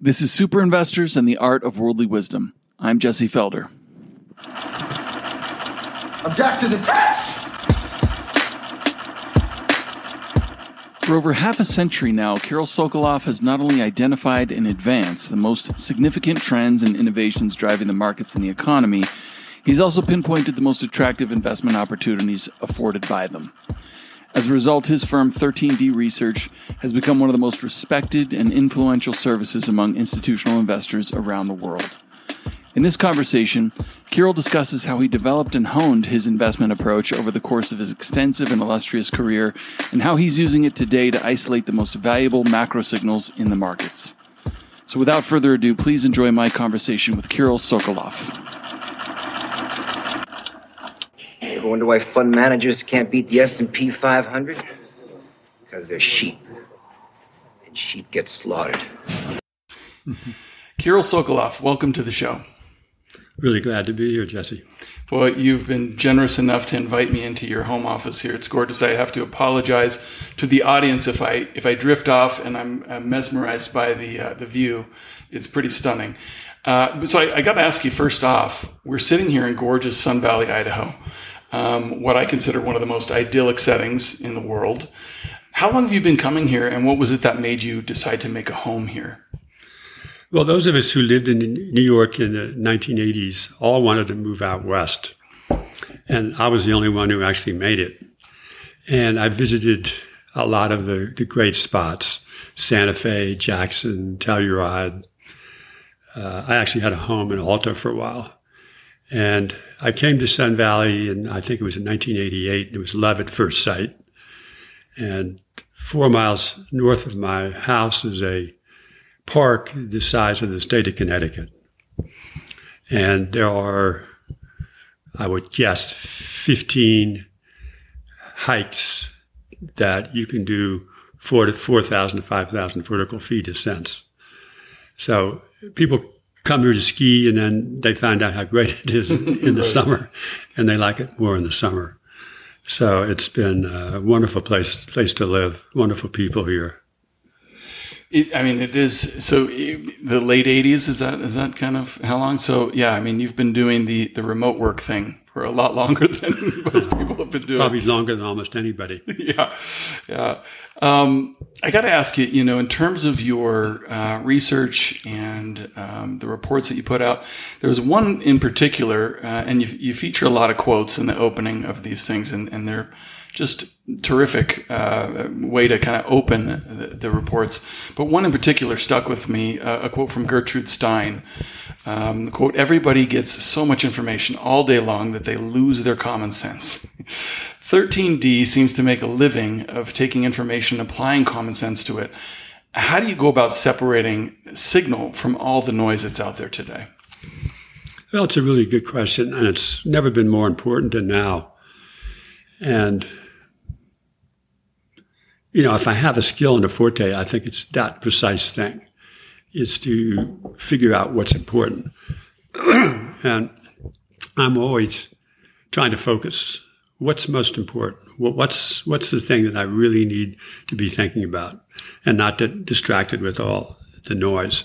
This is Super Investors and the Art of Worldly Wisdom. I'm Jesse Felder. Object to the test! For over half a century now, Kirill Sokoloff has not only identified in advance the most significant trends and innovations driving the markets and the economy, he's also pinpointed the most attractive investment opportunities afforded by them. As a result, his firm 13D Research has become one of the most respected and influential services among institutional investors around the world. In this conversation, Kirill discusses how he developed and honed his investment approach over the course of his extensive and illustrious career, and how he's using it today to isolate the most valuable macro signals in the markets. So, without further ado, please enjoy my conversation with Kirill Sokoloff. You ever wonder why fund managers can't beat the S&P 500? Because they're sheep. And sheep get slaughtered. Kirill Sokoloff, welcome to the show. Really glad to be here, Jesse. Well, you've been generous enough to invite me into your home office here at Gorgeous. I have to apologize to the audience if I if I drift off and I'm, I'm mesmerized by the uh, the view. It's pretty stunning. Uh, so I, I got to ask you first off. We're sitting here in gorgeous Sun Valley, Idaho, um, what I consider one of the most idyllic settings in the world. How long have you been coming here, and what was it that made you decide to make a home here? Well, those of us who lived in New York in the 1980s all wanted to move out west. And I was the only one who actually made it. And I visited a lot of the, the great spots Santa Fe, Jackson, Telluride. Uh, I actually had a home in Alta for a while. And I came to Sun Valley, and I think it was in 1988. It was love at first sight. And four miles north of my house is a park the size of the state of Connecticut. And there are, I would guess, 15 hikes that you can do 4,000 to 5,000 vertical feet ascents. So people come here to ski and then they find out how great it is in the summer and they like it more in the summer. So it's been a wonderful place, place to live, wonderful people here. It, I mean, it is. So the late '80s is that is that kind of how long? So yeah, I mean, you've been doing the the remote work thing for a lot longer than most people have been doing. Probably longer than almost anybody. yeah, yeah. Um, I got to ask you, you know, in terms of your uh, research and um, the reports that you put out, there was one in particular, uh, and you, you feature a lot of quotes in the opening of these things, and, and they're just terrific uh, way to kind of open the, the, reports. But one in particular stuck with me uh, a quote from Gertrude Stein. Um, quote, everybody gets so much information all day long that they lose their common sense. 13D seems to make a living of taking information, and applying common sense to it. How do you go about separating signal from all the noise that's out there today? Well, it's a really good question, and it's never been more important than now. And you know, if I have a skill and a forte, I think it's that precise thing is to figure out what's important. and I'm always trying to focus. What's most important? What's what's the thing that I really need to be thinking about, and not get distracted with all the noise.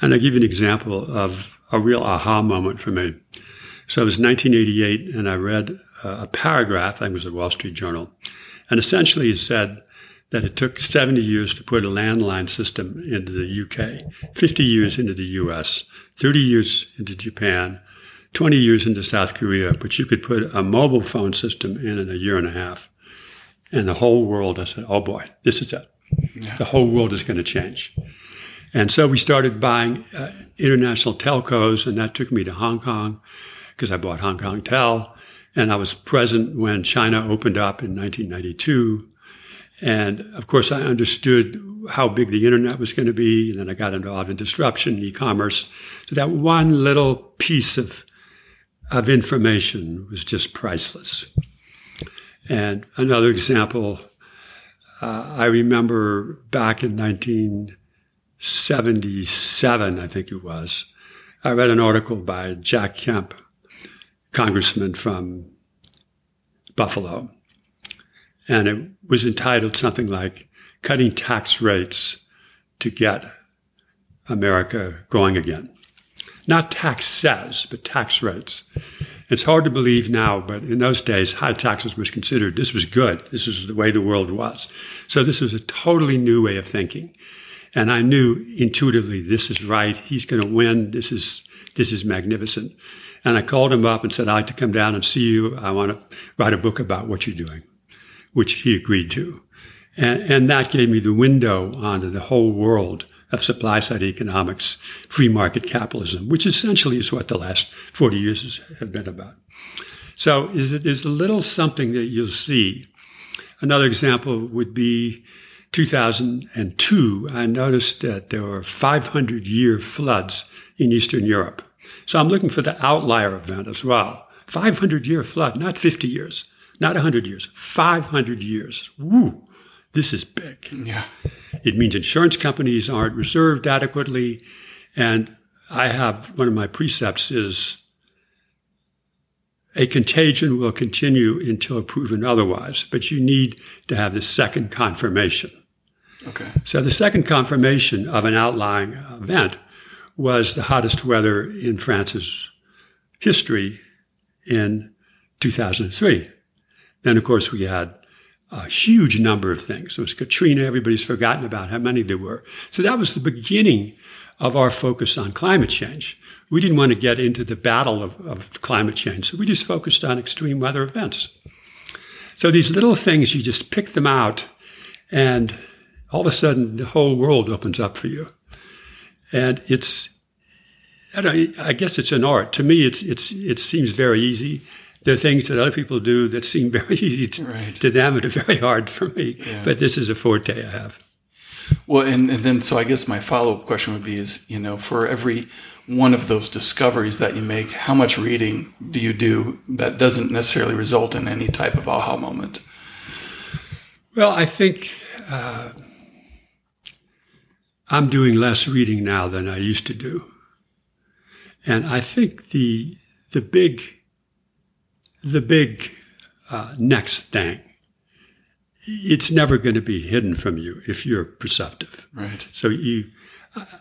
And I'll give you an example of a real aha moment for me. So it was 1988, and I read a paragraph. I think it was the Wall Street Journal, and essentially it said that it took 70 years to put a landline system into the UK, 50 years into the US, 30 years into Japan, 20 years into South Korea, but you could put a mobile phone system in in a year and a half. And the whole world, I said, oh boy, this is it. Yeah. The whole world is going to change. And so we started buying uh, international telcos, and that took me to Hong Kong because I bought Hong Kong Tel. And I was present when China opened up in 1992. And of course, I understood how big the internet was going to be. And then I got involved in disruption, e-commerce. So that one little piece of, of information was just priceless. And another example, uh, I remember back in 1977, I think it was, I read an article by Jack Kemp, congressman from Buffalo and it was entitled something like Cutting Tax Rates to Get America going again. Not tax taxes, but tax rates. It's hard to believe now, but in those days, high taxes was considered this was good. This was the way the world was. So this was a totally new way of thinking. And I knew intuitively this is right. He's going to win. This is this is magnificent. And I called him up and said, I'd like to come down and see you. I want to write a book about what you're doing, which he agreed to. And, and that gave me the window onto the whole world of supply side economics, free market capitalism, which essentially is what the last 40 years have been about. So is there's a little something that you'll see. Another example would be 2002. I noticed that there were 500 year floods in Eastern Europe. So I'm looking for the outlier event as well. 500 year flood, not 50 years, not 100 years, 500 years. Woo! This is big. Yeah. It means insurance companies aren't reserved adequately. And I have one of my precepts is a contagion will continue until proven otherwise, but you need to have the second confirmation. Okay. So the second confirmation of an outlying event was the hottest weather in France's history in 2003. Then, of course, we had a huge number of things. There was Katrina, everybody's forgotten about how many there were. So that was the beginning of our focus on climate change. We didn't want to get into the battle of, of climate change, so we just focused on extreme weather events. So these little things, you just pick them out, and all of a sudden the whole world opens up for you. And it's, I, I guess it's an art. To me, it's, it's, it seems very easy there are things that other people do that seem very easy to, right. to them and are very hard for me. Yeah. But this is a forte I have. Well, and, and then so I guess my follow up question would be: is you know for every one of those discoveries that you make, how much reading do you do that doesn't necessarily result in any type of aha moment? Well, I think uh, I'm doing less reading now than I used to do, and I think the the big the big uh, next thing. It's never going to be hidden from you if you're perceptive. Right. So you,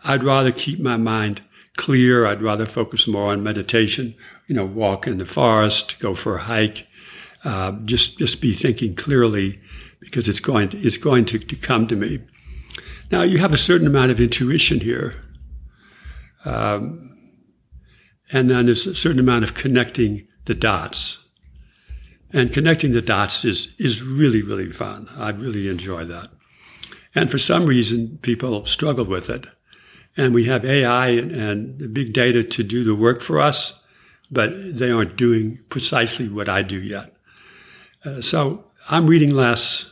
I'd rather keep my mind clear. I'd rather focus more on meditation. You know, walk in the forest, go for a hike. Uh, just just be thinking clearly, because it's going to, it's going to, to come to me. Now you have a certain amount of intuition here, um, and then there's a certain amount of connecting the dots. And connecting the dots is, is really, really fun. I really enjoy that. And for some reason, people struggle with it. And we have AI and, and big data to do the work for us, but they aren't doing precisely what I do yet. Uh, so I'm reading less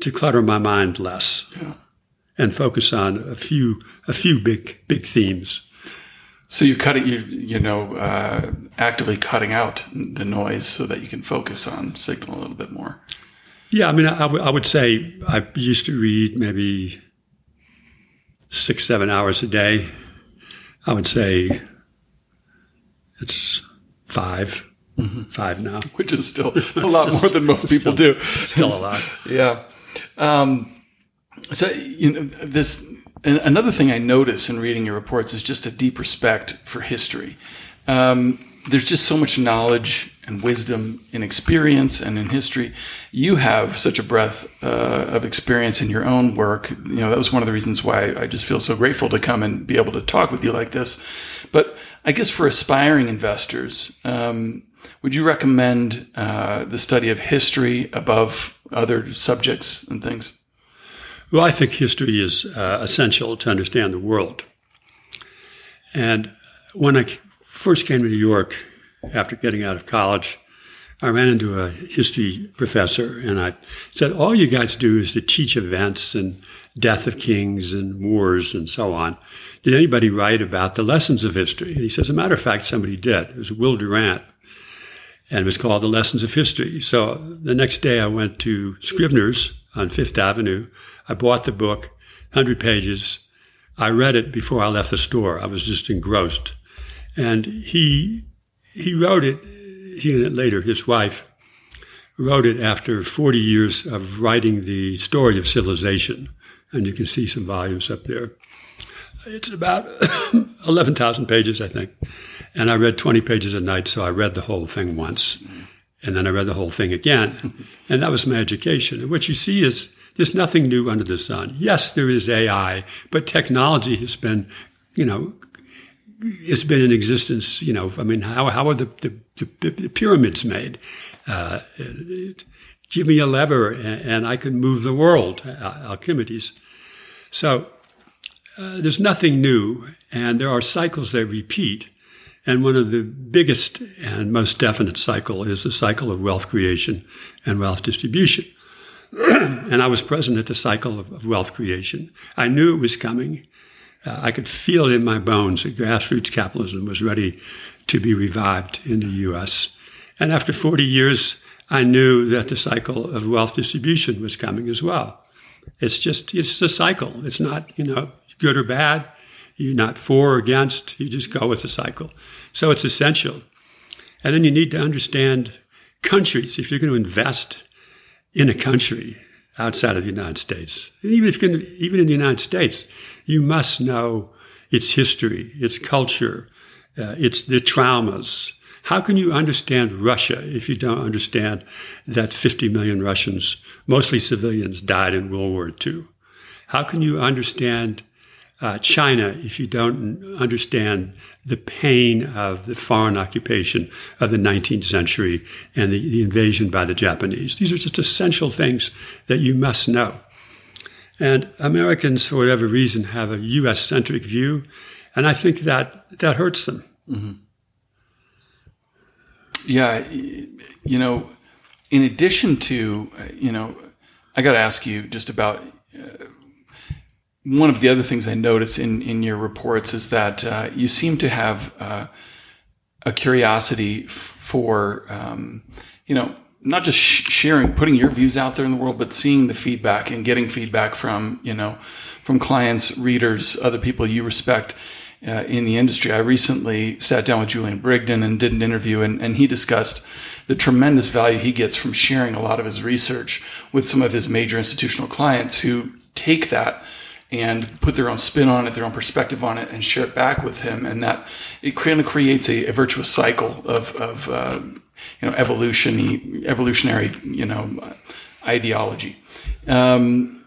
to clutter my mind less yeah. and focus on a few, a few big, big themes. So you cut it, you you know, uh, actively cutting out the noise so that you can focus on signal a little bit more. Yeah, I mean, I, w- I would say I used to read maybe six, seven hours a day. I would say it's 5 mm-hmm. five now, which is still a lot just, more than most people still, do. Still a lot. yeah. Um, so you know this and another thing I notice in reading your reports is just a deep respect for history. Um, there's just so much knowledge and wisdom in experience and in history. You have such a breadth uh, of experience in your own work. You know, that was one of the reasons why I just feel so grateful to come and be able to talk with you like this. But I guess for aspiring investors, um, would you recommend uh, the study of history above other subjects and things? Well, I think history is uh, essential to understand the world. And when I first came to New York after getting out of college, I ran into a history professor and I said, All you guys do is to teach events and death of kings and wars and so on. Did anybody write about the lessons of history? And he says, As a matter of fact, somebody did. It was Will Durant. And it was called The Lessons of History. So the next day I went to Scribner's on Fifth Avenue. I bought the book, 100 pages. I read it before I left the store. I was just engrossed. And he, he wrote it, he and it later his wife wrote it after 40 years of writing the story of civilization. And you can see some volumes up there. it's about 11,000 pages, I think. And I read 20 pages a night, so I read the whole thing once. And then I read the whole thing again. And that was my education. And what you see is there's nothing new under the sun. Yes, there is AI, but technology has been, you know, it's been in existence, you know, I mean, how, how are the, the, the pyramids made? Uh, it, give me a lever and, and, I can move the world, Archimedes. So uh, there's nothing new, and there are cycles that repeat. And one of the biggest and most definite cycle is the cycle of wealth creation and wealth distribution. and I was present at the cycle of, of wealth creation. I knew it was coming. Uh, I could feel it in my bones that grassroots capitalism was ready to be revived in the U.S. And after 40 years, I knew that the cycle of wealth distribution was coming as well. It's just, it's a cycle. It's not, you know, good or bad. You're not for or against. You just go with the cycle. So it's essential. And then you need to understand countries. If you're going to invest in a country outside of the United States, and even if you can, even in the United States, you must know its history, its culture, uh, its the traumas. How can you understand Russia if you don't understand that 50 million Russians, mostly civilians, died in World War II? How can you understand uh, China if you don't understand the pain of the foreign occupation of the 19th century and the, the invasion by the Japanese. These are just essential things that you must know. And Americans, for whatever reason, have a U.S. centric view, and I think that that hurts them. Mm-hmm. Yeah, you know, in addition to, you know, I got to ask you just about uh, one of the other things I notice in, in your reports is that uh, you seem to have uh, a curiosity for, um, you know, not just sh- sharing, putting your views out there in the world, but seeing the feedback and getting feedback from, you know, from clients, readers, other people you respect uh, in the industry. I recently sat down with Julian Brigden and did an interview, and, and he discussed the tremendous value he gets from sharing a lot of his research with some of his major institutional clients who take that and put their own spin on it, their own perspective on it, and share it back with him. And that it kind of creates a, a virtuous cycle of, of uh, you know, evolution, evolutionary, you know, ideology. Um,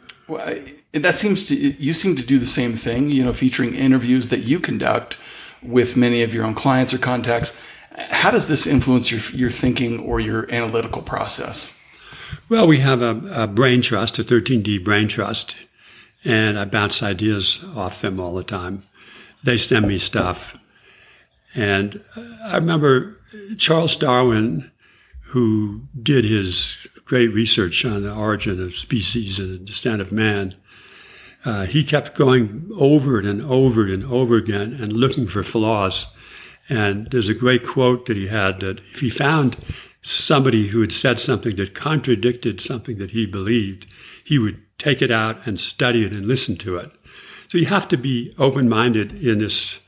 that seems to you seem to do the same thing. You know, featuring interviews that you conduct with many of your own clients or contacts. How does this influence your your thinking or your analytical process? Well, we have a, a brain trust, a 13D brain trust, and I bounce ideas off them all the time. They send me stuff. And I remember Charles Darwin, who did his great research on the origin of species and the descent of man, uh, he kept going over it and over it and over again and looking for flaws. And there's a great quote that he had that if he found somebody who had said something that contradicted something that he believed, he would take it out and study it and listen to it. So you have to be open-minded in this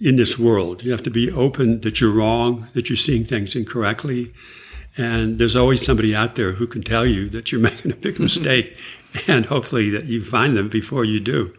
in this world. You have to be open that you're wrong, that you're seeing things incorrectly, and there's always somebody out there who can tell you that you're making a big mistake, and hopefully that you find them before you do.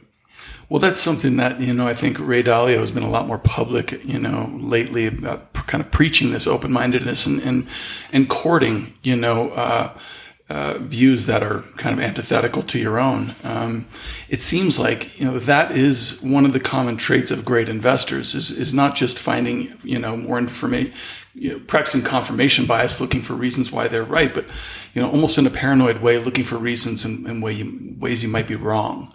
Well, that's something that you know I think Ray Dalio has been a lot more public, you know, lately about kind of preaching this open-mindedness and and, and courting, you know. Uh, uh, views that are kind of antithetical to your own. Um, it seems like you know that is one of the common traits of great investors is is not just finding you know more information, you know, practicing confirmation bias, looking for reasons why they're right, but you know almost in a paranoid way, looking for reasons and, and way you, ways you might be wrong.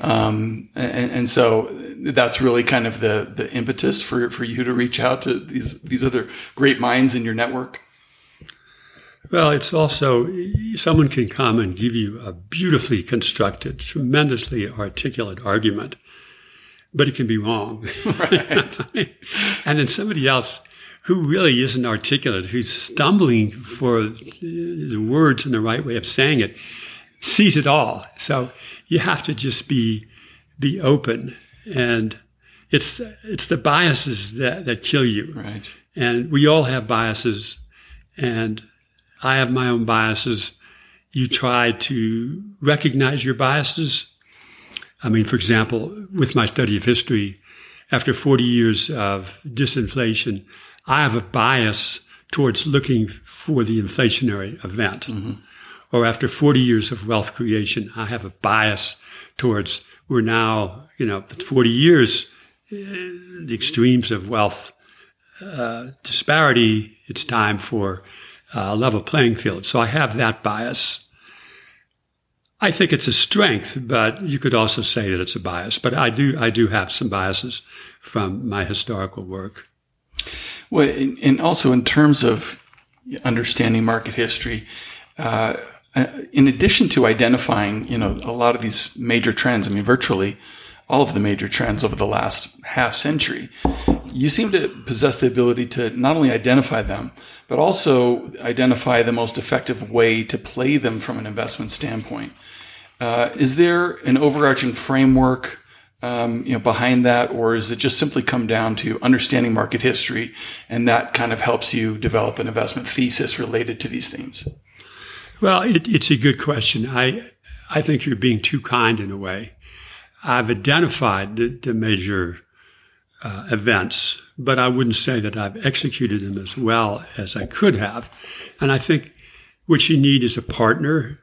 Um, and, and, so that's really kind of the the impetus for for you to reach out to these these other great minds in your network. Well, it's also someone can come and give you a beautifully constructed, tremendously articulate argument, but it can be wrong. Right. and then somebody else who really isn't articulate, who's stumbling for the words and the right way of saying it, sees it all. So you have to just be be open and it's it's the biases that, that kill you. Right. And we all have biases and I have my own biases. You try to recognize your biases, I mean, for example, with my study of history, after 40 years of disinflation, I have a bias towards looking for the inflationary event. Mm-hmm. Or after 40 years of wealth creation, I have a bias towards we're now, you know, 40 years, uh, the extremes of wealth uh, disparity, it's time for a level playing field. So I have that bias. I think it's a strength, but you could also say that it's a bias. But I do, I do have some biases from my historical work. Well, and also in terms of understanding market history, uh, in addition to identifying, you know, a lot of these major trends, I mean, virtually all of the major trends over the last half century, you seem to possess the ability to not only identify them, but also identify the most effective way to play them from an investment standpoint. Uh, is there an overarching framework um, you know, behind that, or is it just simply come down to understanding market history, and that kind of helps you develop an investment thesis related to these themes? Well, it, it's a good question. I I think you're being too kind in a way. I've identified the, the major uh, events, but I wouldn't say that I've executed them as well as I could have. And I think what you need is a partner,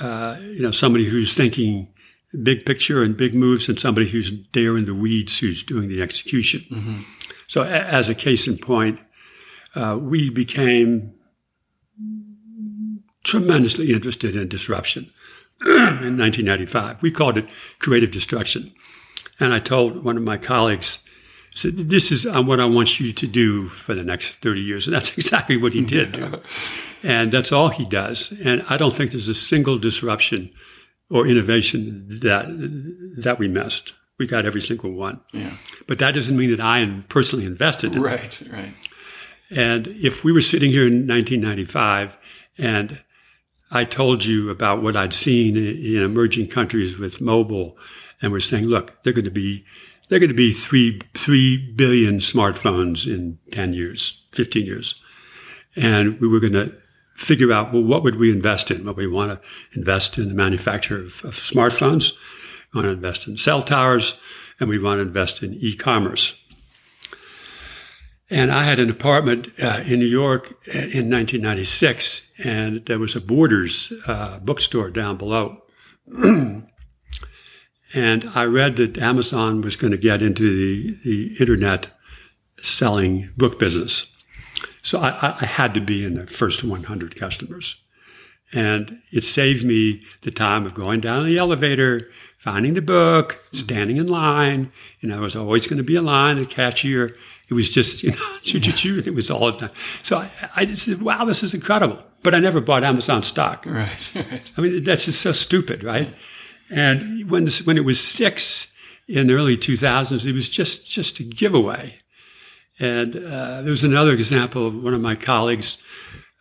uh, you know, somebody who's thinking big picture and big moves, and somebody who's there in the weeds who's doing the execution. Mm-hmm. So, a- as a case in point, uh, we became tremendously interested in disruption in 1995. We called it creative destruction. And I told one of my colleagues, said, This is uh, what I want you to do for the next 30 years. And that's exactly what he did do. and that's all he does. And I don't think there's a single disruption or innovation that, that we missed. We got every single one. Yeah. But that doesn't mean that I am personally invested in Right, it. right. And if we were sitting here in 1995 and I told you about what I'd seen in emerging countries with mobile, and we're saying, look, they're going to be they're going to be three three billion smartphones in ten years, fifteen years, and we were going to figure out well, what would we invest in? Well, we want to invest in the manufacture of, of smartphones, we want to invest in cell towers, and we want to invest in e-commerce. And I had an apartment uh, in New York uh, in 1996, and there was a Borders uh, bookstore down below. I read that Amazon was going to get into the, the internet selling book business. So I, I had to be in the first 100 customers. And it saved me the time of going down the elevator, finding the book, standing in line. And I was always going to be in line, a cashier. It was just, you know, choo choo choo. It was all done. So I, I just said, wow, this is incredible. But I never bought Amazon stock. Right. right. I mean, that's just so stupid, right? And when this, when it was six in the early 2000s, it was just, just a giveaway. And uh, there was another example of one of my colleagues'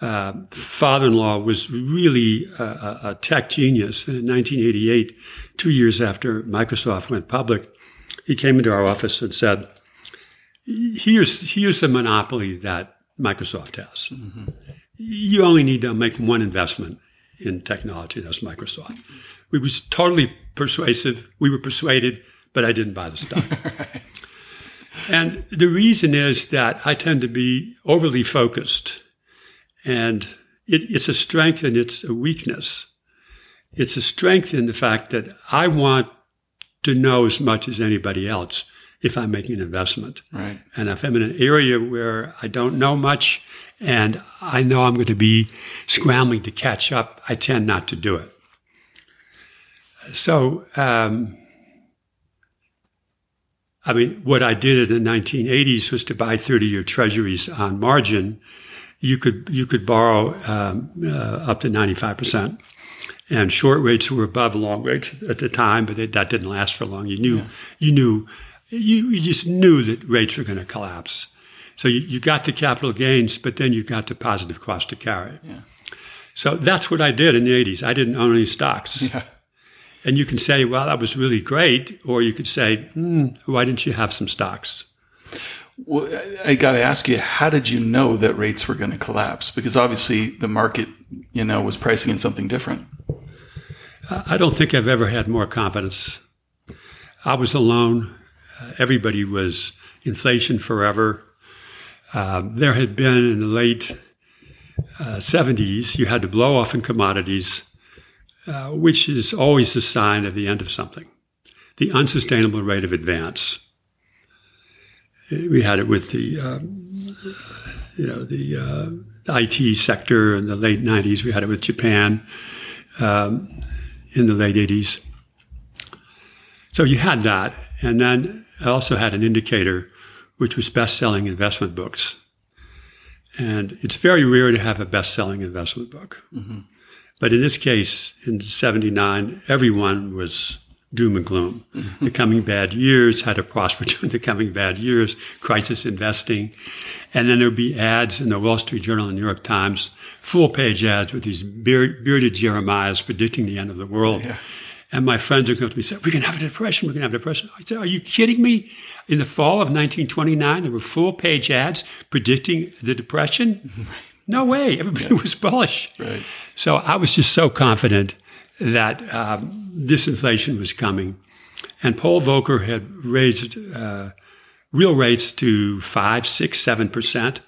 uh, father-in-law was really a, a, tech genius. And in 1988, two years after Microsoft went public, he came into our office and said, "Here's here's the monopoly that Microsoft has. Mm-hmm. You only need to make one investment in technology. That's Microsoft." We was totally persuasive. We were persuaded, but I didn't buy the stock. And the reason is that I tend to be overly focused. And it, it's a strength and it's a weakness. It's a strength in the fact that I want to know as much as anybody else if I'm making an investment. Right. And if I'm in an area where I don't know much and I know I'm going to be scrambling to catch up, I tend not to do it. So, um, I mean, what I did in the 1980s was to buy 30-year treasuries on margin. You could you could borrow um, uh, up to 95 percent, and short rates were above long rates at the time, but it, that didn't last for long. You knew yeah. you knew you, you just knew that rates were going to collapse. So you, you got the capital gains, but then you got the positive cost to carry. Yeah. So that's what I did in the 80s. I didn't own any stocks. Yeah. And you can say, well, that was really great. Or you could say, hmm, why didn't you have some stocks? Well, I got to ask you, how did you know that rates were going to collapse? Because obviously the market, you know, was pricing in something different. I don't think I've ever had more confidence I was alone. Uh, everybody was inflation forever. Um, there had been in the late uh, 70s, you had to blow off in commodities, uh, which is always a sign of the end of something. The unsustainable rate of advance. We had it with the, um, you know, the uh, IT sector in the late 90s. We had it with Japan um, in the late 80s. So you had that. And then I also had an indicator, which was best selling investment books. And it's very rare to have a best selling investment book. Mm-hmm. But in this case, in 79, everyone was doom and gloom. Mm-hmm. The coming bad years, how to prosper during the coming bad years, crisis investing. And then there would be ads in the Wall Street Journal and New York Times, full page ads with these bearded Jeremiahs predicting the end of the world. Yeah. And my friends would come to me and say, We're going to have a depression. We're going to have a depression. I said, Are you kidding me? In the fall of 1929, there were full page ads predicting the depression. No way. Everybody yeah. was bullish. Right. So I was just so confident that um, this inflation was coming. And Paul Volcker had raised uh, real rates to five, six, seven percent,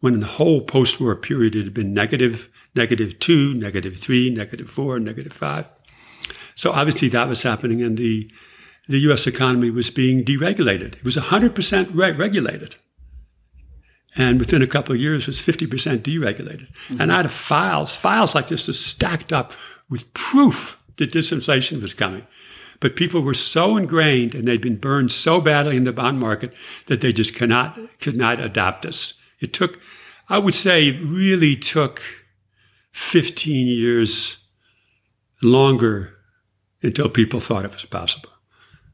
when in the whole post-war period it had been negative, negative two, negative three, negative four, negative five. So obviously that was happening, and the the U.S. economy was being deregulated. It was 100% re- regulated, and within a couple of years, it was 50% deregulated. Mm-hmm. And I had files, files like this, just stacked up with proof that disinflation was coming. But people were so ingrained and they'd been burned so badly in the bond market that they just cannot could not adopt this. It took, I would say, it really took 15 years longer until people thought it was possible.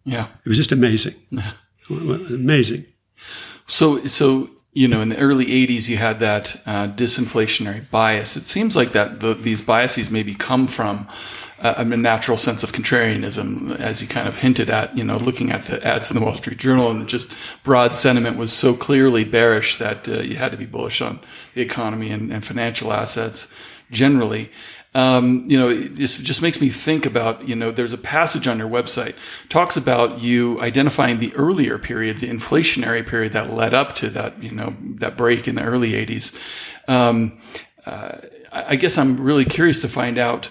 Yeah. It was just amazing. Yeah. Amazing. So, so you know, in the early '80s, you had that uh, disinflationary bias. It seems like that the, these biases maybe come from uh, a natural sense of contrarianism, as you kind of hinted at. You know, looking at the ads in the Wall Street Journal, and just broad sentiment was so clearly bearish that uh, you had to be bullish on the economy and, and financial assets generally um, you know, it just, just makes me think about, you know, there's a passage on your website talks about you identifying the earlier period, the inflationary period that led up to that, you know, that break in the early 80s. Um, uh, I guess I'm really curious to find out.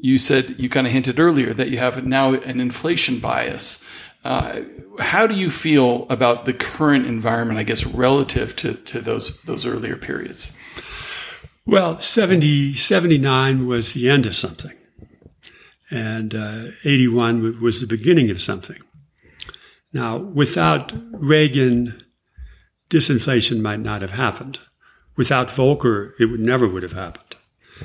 You said you kind of hinted earlier that you have now an inflation bias. Uh, how do you feel about the current environment? I guess relative to to those those earlier periods. Well, 70, 79 was the end of something. And uh, 81 was the beginning of something. Now, without Reagan, disinflation might not have happened. Without Volcker, it would never would have happened.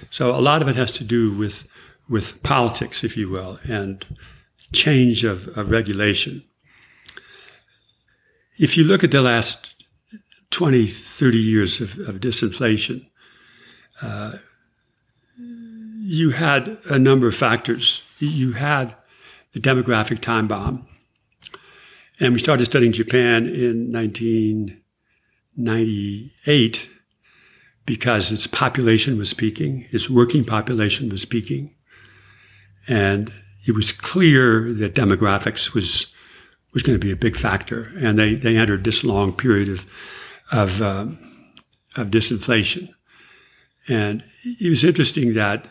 So a lot of it has to do with, with politics, if you will, and change of, of regulation. If you look at the last 20, 30 years of, of disinflation, uh, you had a number of factors. You had the demographic time bomb. And we started studying Japan in 1998 because its population was peaking, its working population was peaking. And it was clear that demographics was was going to be a big factor. And they, they entered this long period of, of, um, of disinflation. And it was interesting that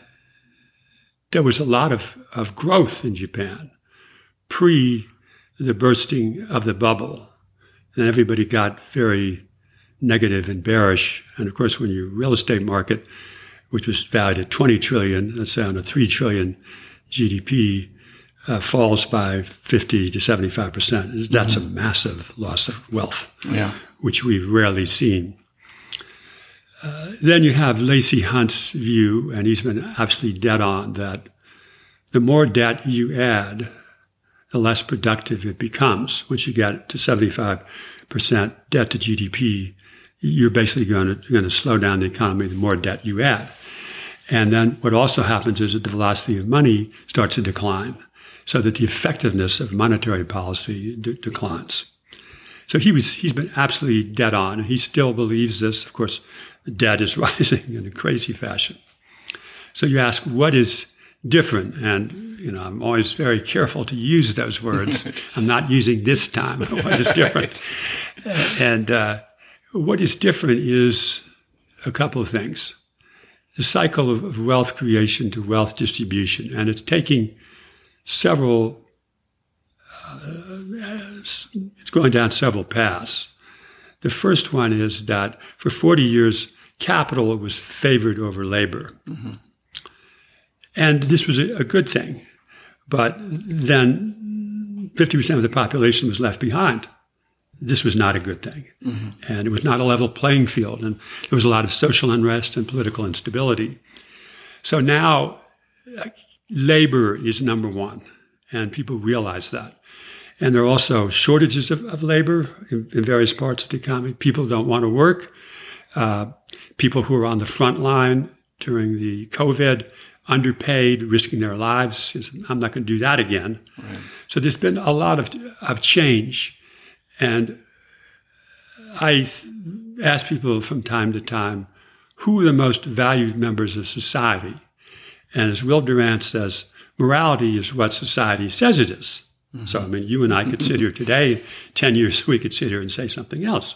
there was a lot of, of growth in Japan pre the bursting of the bubble. And everybody got very negative and bearish. And of course, when your real estate market, which was valued at 20 trillion, let's say on a 3 trillion GDP, uh, falls by 50 to 75%, that's mm-hmm. a massive loss of wealth, yeah. which we've rarely seen. Uh, then you have Lacy Hunt's view, and he's been absolutely dead on that the more debt you add, the less productive it becomes. Once you get to 75% debt to GDP, you're basically going to, going to slow down the economy the more debt you add. And then what also happens is that the velocity of money starts to decline, so that the effectiveness of monetary policy de- declines. So he was, he's been absolutely dead on. He still believes this. Of course, debt is rising in a crazy fashion. So you ask, what is different. And, you know, I'm always very careful to use those words. I'm not using this time. What is different? and uh, what is different is a couple of things. The cycle of wealth creation to wealth distribution. And it's taking several, uh, it's going down several paths. The first one is that for 40 years, capital was favored over labor. Mm-hmm. And this was a, a, good thing. But then 50% of the population was left behind. This was not a good thing. Mm-hmm. And it was not a level playing field. And there was a lot of social unrest and political instability. So now labor is number one, and people realize that. And there are also shortages of, of labor in, in, various parts of the economy. People don't want to work. Uh, people who are on the front line during the COVID, underpaid, risking their lives. I'm not going to do that again. Right. So there's been a lot of, of change. And I ask people from time to time, who are the most valued members of society? And as Will Durant says, morality is what society says it is. Mm-hmm. So, I mean, you and I could sit here today, 10 years, we could sit here and say something else.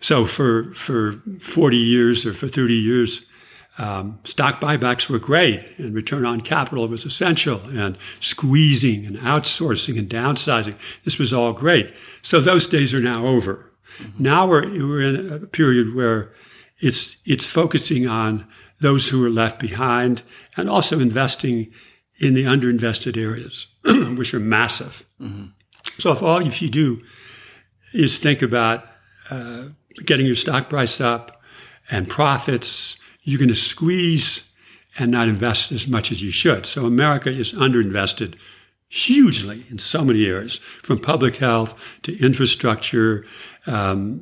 So, for, for 40 years or for 30 years, um, stock buybacks were great, and return on capital was essential, and squeezing and outsourcing and downsizing. This was all great. So, those days are now over. Mm-hmm. Now we're, we're in a period where it's, it's focusing on those who are left behind and also investing in the underinvested areas, which are massive. Mm-hmm. So if all if you do is think about uh, getting your stock price up and profits, you're going to squeeze and not invest as much as you should. So America is underinvested hugely in so many areas, from public health to infrastructure, um,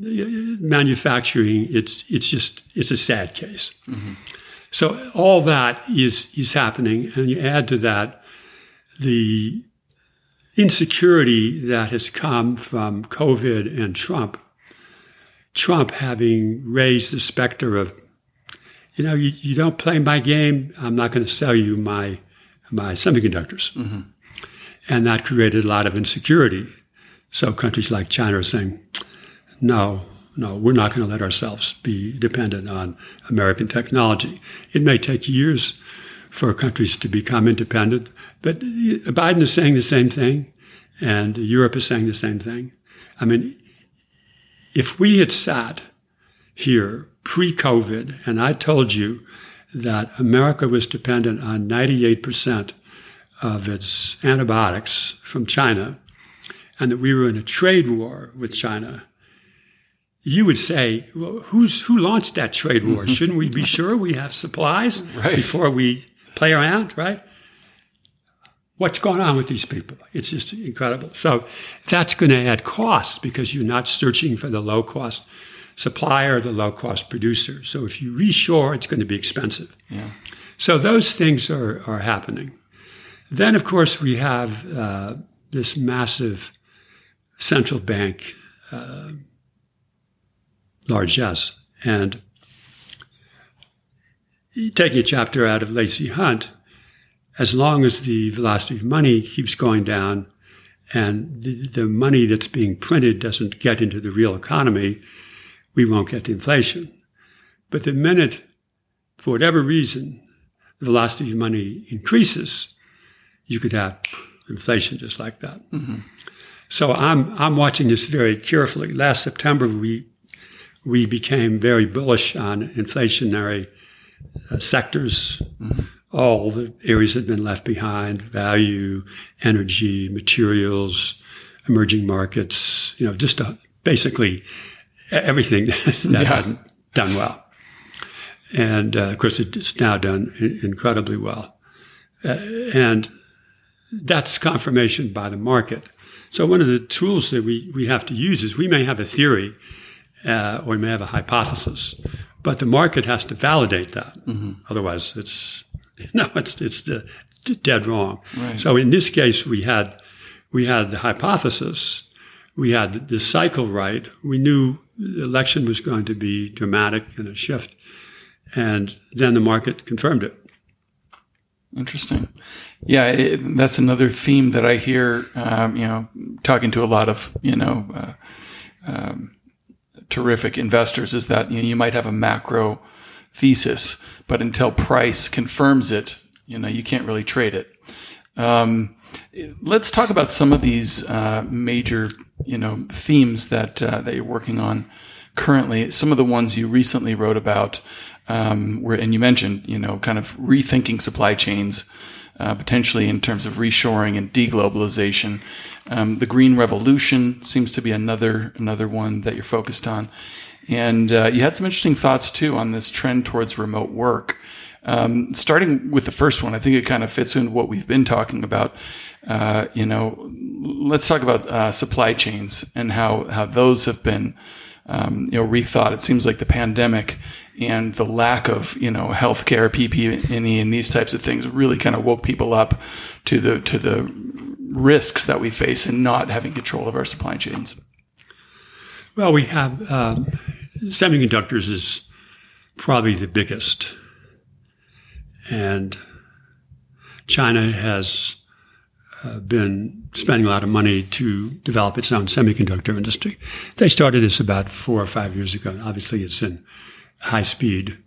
manufacturing. It's it's just it's a sad case. Mm-hmm. So all that is is happening, and you add to that the insecurity that has come from COVID and Trump. Trump having raised the specter of, you know, you, you don't play my game, I'm not going to sell you my my semiconductors, mm-hmm. and that created a lot of insecurity. So countries like China are saying, no, no, we're not going to let ourselves be dependent on American technology. It may take years for countries to become independent, but Biden is saying the same thing, and Europe is saying the same thing. I mean, if we had sat here pre COVID and I told you that America was dependent on 98% of its antibiotics from China and that we were in a trade war with China you would say, well, who's who launched that trade war? Mm-hmm. Shouldn't we be sure we have supplies right. before we play around, right? What's going on with these people? It's just incredible. So that's going to add costs because you're not searching for the low cost supplier the low cost producer. So if you reshore, it's going to be expensive. Yeah. So those things are, are happening. Then, of course, we have uh, this massive central bank uh, largesse. And taking a chapter out of Lacy Hunt, as long as the velocity of money keeps going down and the, the, money that's being printed doesn't get into the real economy, we won't get the inflation. But the minute, for whatever reason, the velocity of money increases, you could have inflation just like that. Mm-hmm. So I'm I'm watching this very carefully. Last September, we we became very bullish on inflationary uh, sectors. Mm-hmm. All the areas had been left behind value, energy, materials, emerging markets, you know, just uh, basically everything that yeah. hadn't done well. And uh, of course, it's now done incredibly well. Uh, and that's confirmation by the market. So, one of the tools that we, we have to use is we may have a theory uh, or we may have a hypothesis, but the market has to validate that. Mm-hmm. Otherwise, it's no, it's it's dead wrong. Right. So in this case, we had we had the hypothesis, we had the cycle right. We knew the election was going to be dramatic and a shift, and then the market confirmed it. Interesting. Yeah, it, that's another theme that I hear. Um, you know, talking to a lot of you know uh, um, terrific investors is that you, know, you might have a macro thesis, but until price confirms it, you know, you can't really trade it. Um, let's talk about some of these uh, major you know themes that uh, that you're working on currently. Some of the ones you recently wrote about um, where, and you mentioned, you know, kind of rethinking supply chains, uh, potentially in terms of reshoring and deglobalization. Um, the green revolution seems to be another another one that you're focused on, and uh, you had some interesting thoughts too on this trend towards remote work. Um, starting with the first one, I think it kind of fits in what we've been talking about. Uh, you know, let's talk about uh, supply chains and how how those have been um, you know rethought. It seems like the pandemic and the lack of you know healthcare, PPE, and these types of things really kind of woke people up to the to the risks that we face in not having control of our supply chains. Well, we have um, semiconductors is probably the biggest, and China has uh, been spending a lot of money to develop its own semiconductor industry. They started this about four or five years ago, and obviously it's in high speed.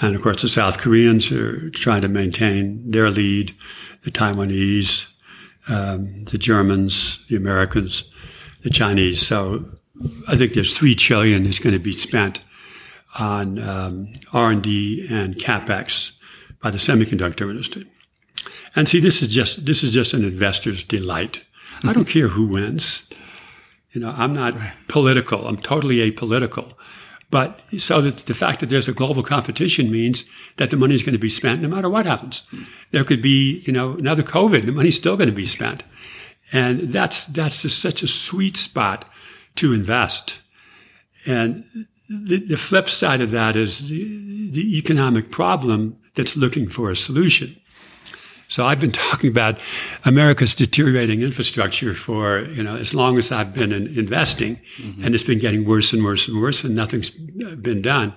And of course, the South Koreans are trying to maintain their lead, the Taiwanese, um, the Germans, the Americans, the Chinese. So I think there's three trillion is going to be spent on um, R&D and capex by the semiconductor industry. And see, this is just this is just an investor's delight. I don't care who wins. You know, I'm not political. I'm totally apolitical. But so that the fact that there's a global competition means that the money is going to be spent no matter what happens. There could be, you know, another COVID, the money's still going to be spent. And that's, that's just such a sweet spot to invest. And the, the flip side of that is the, the economic problem that's looking for a solution. So I've been talking about America's deteriorating infrastructure for you know as long as I've been in investing, mm-hmm. and it's been getting worse and worse and worse, and nothing's been done.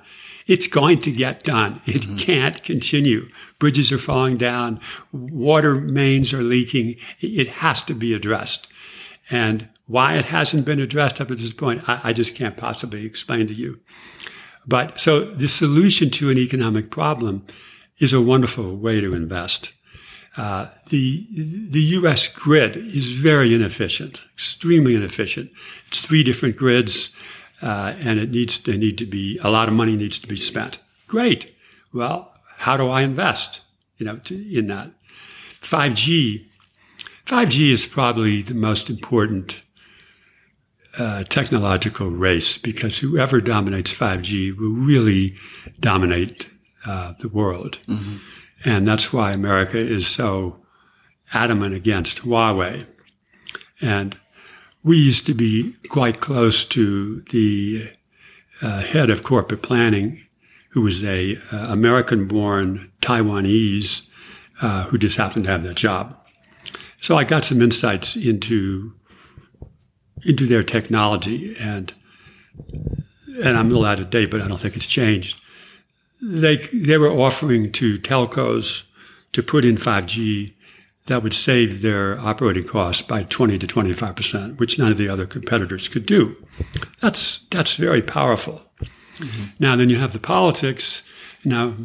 It's going to get done. It mm-hmm. can't continue. Bridges are falling down, water mains are leaking. It has to be addressed, and why it hasn't been addressed up at this point, I, I just can't possibly explain to you. But so the solution to an economic problem is a wonderful way to invest. Uh, the the U.S. grid is very inefficient, extremely inefficient. It's three different grids, uh, and it needs they need to be a lot of money needs to be spent. Great. Well, how do I invest? You know, to, in that. 5G. 5G is probably the most important uh, technological race because whoever dominates 5G will really dominate uh, the world. Mm-hmm. And that's why America is so adamant against Huawei. And we used to be quite close to the uh, head of corporate planning, who was a uh, American-born Taiwanese uh, who just happened to have that job. So I got some insights into into their technology, and and I'm a little out of date, but I don't think it's changed they they were offering to telcos to put in 5G that would save their operating costs by 20 to 25 percent, which none of the other competitors could do. That's that's very powerful. Mm-hmm. Now, then you have the politics. Now,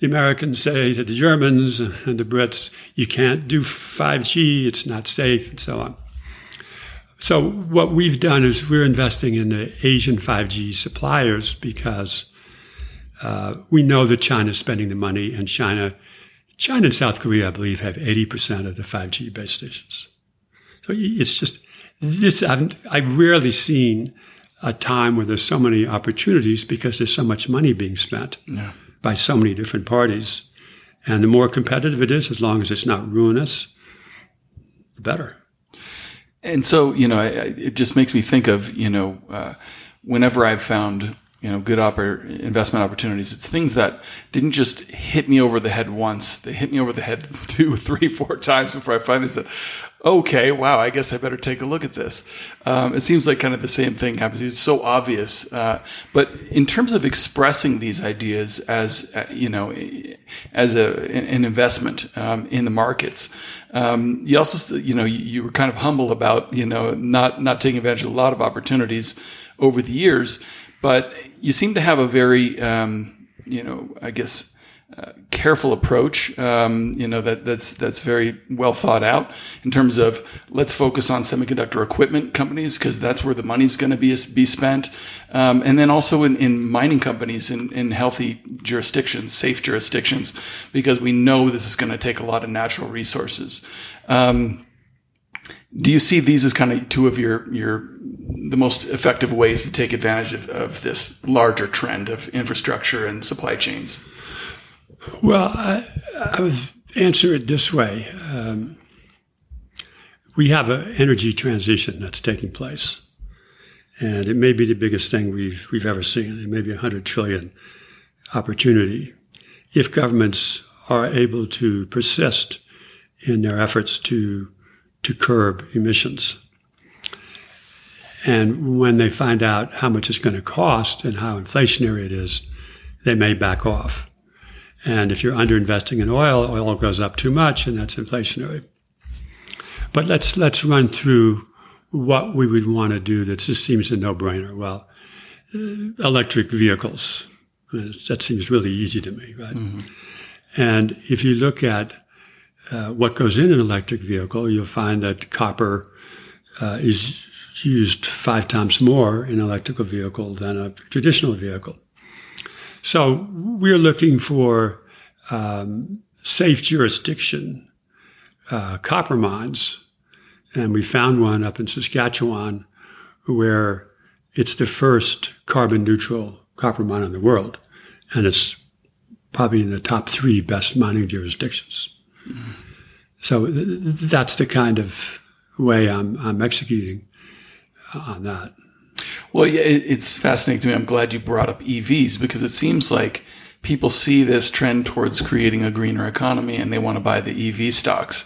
the Americans say to the Germans and the Brits, "You can't do 5G; it's not safe," and so on. So, what we've done is we're investing in the Asian 5G suppliers because uh, we know that China is spending the money, and China, China and South Korea, I believe, have 80% of the 5G base stations. So it's just this. I've, I've rarely seen a time where there's so many opportunities because there's so much money being spent yeah. by so many different parties. And the more competitive it is, as long as it's not ruinous, the better. And so, you know, I, I, it just makes me think of, you know, uh, whenever I've found you know, good oppor- investment opportunities. It's things that didn't just hit me over the head once. They hit me over the head two, three, four times before I finally said, okay, wow, I guess I better take a look at this. Um, it seems like kind of the same thing happens. It's so obvious. Uh, but in terms of expressing these ideas as, uh, you know, as a, an investment um, in the markets, um, you also, you know, you, were kind of humble about, you know, not, not taking advantage of a lot of opportunities over the years, but you seem to have a very, um, you know, I guess, careful approach. Um, you know that that's that's very well thought out in terms of let's focus on semiconductor equipment companies because that's where the money's going to be be spent, um, and then also in, in mining companies in, in healthy jurisdictions, safe jurisdictions, because we know this is going to take a lot of natural resources. Um, do you see these as kind of two of your your the most effective ways to take advantage of, of this larger trend of infrastructure and supply chains? Well, I, I would answer it this way. Um, we have an energy transition that's taking place. And it may be the biggest thing we've, we've ever seen. It may be a 100 trillion opportunity. If governments are able to persist in their efforts to, to curb emissions. And when they find out how much it's going to cost and how inflationary it is, they may back off. And if you're underinvesting in oil, oil goes up too much, and that's inflationary. But let's let's run through what we would want to do that just seems a no-brainer. Well, uh, electric vehicles. That seems really easy to me, right? Mm-hmm. And if you look at uh, what goes in an electric vehicle, you'll find that copper uh, is used five times more in an electrical vehicle than a traditional vehicle. So we're looking for um, safe jurisdiction uh, copper mines, and we found one up in Saskatchewan where it's the first carbon neutral copper mine in the world, and it's probably in the top three best mining jurisdictions. Mm-hmm. So th- that's the kind of way I'm, I'm executing on that. Well, yeah, it's fascinating to me. I'm glad you brought up EVs because it seems like people see this trend towards creating a greener economy and they want to buy the EV stocks.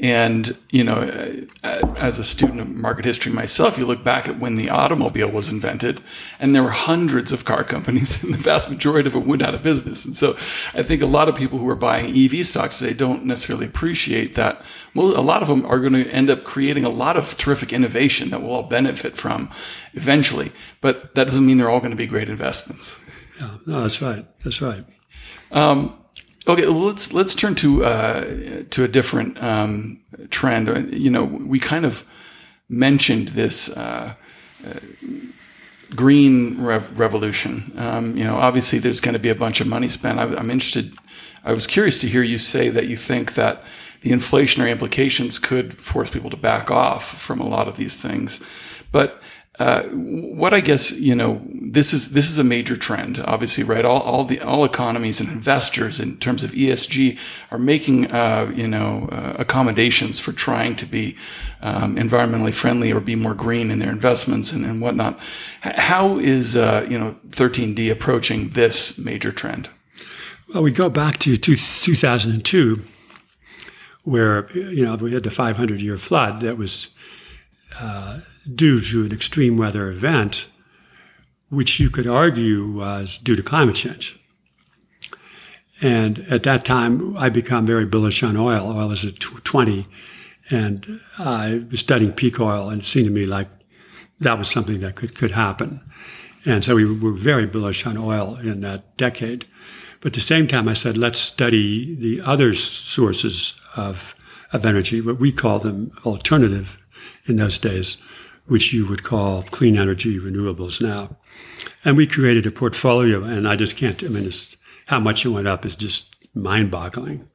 And, you know, uh, as a student of market history myself, you look back at when the automobile was invented and there were hundreds of car companies and the vast majority of them went out of business. And so I think a lot of people who are buying EV stocks today don't necessarily appreciate that. Well, a lot of them are going to end up creating a lot of terrific innovation that we'll all benefit from eventually. But that doesn't mean they're all going to be great investments. Yeah, no, that's right. That's right. Um, Okay, well, let's let's turn to uh, to a different um, trend. You know, we kind of mentioned this uh, uh, green rev- revolution. Um, you know, obviously, there's going to be a bunch of money spent. I, I'm interested. I was curious to hear you say that you think that the inflationary implications could force people to back off from a lot of these things, but uh, what I guess you know this is this is a major trend, obviously, right? All, all the all economies and investors in terms of ESG are making uh, you know uh, accommodations for trying to be um, environmentally friendly or be more green in their investments and, and whatnot. How is uh, you know 13D approaching this major trend? Well, we go back to two, 2002, where you know we had the 500 year flood that was uh, due to an extreme weather event, which you could argue was due to climate change. And at that time, I became very bullish on oil. Oil was at 20, and I was studying peak oil, and it seemed to me like that was something that could, could happen. And so we were very bullish on oil in that decade. But at the same time, I said, let's study the other sources of, of energy, what we call them alternative in those days, which you would call clean energy renewables now. And we created a portfolio, and I just can't, I mean, how much it went up is just mind boggling.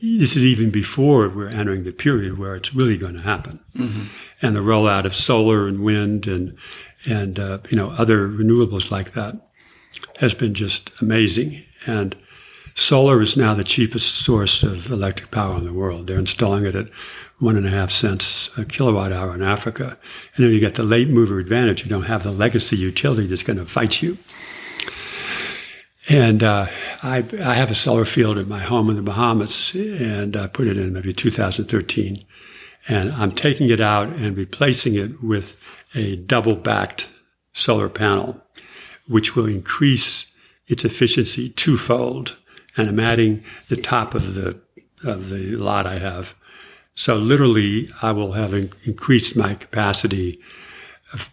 This is even before we're entering the period where it's really going to happen. Mm-hmm. And the rollout of solar and wind and, and, uh, you know, other renewables like that has been just amazing. And solar is now the cheapest source of electric power in the world. They're installing it at one and a half cents a kilowatt hour in Africa. And then you get the late mover advantage. You don't have the legacy utility that's going to fight you. And uh, I, I have a solar field at my home in the Bahamas, and I put it in maybe 2013. And I'm taking it out and replacing it with a double backed solar panel, which will increase its efficiency twofold. And I'm adding the top of the, of the lot I have. So literally, I will have in- increased my capacity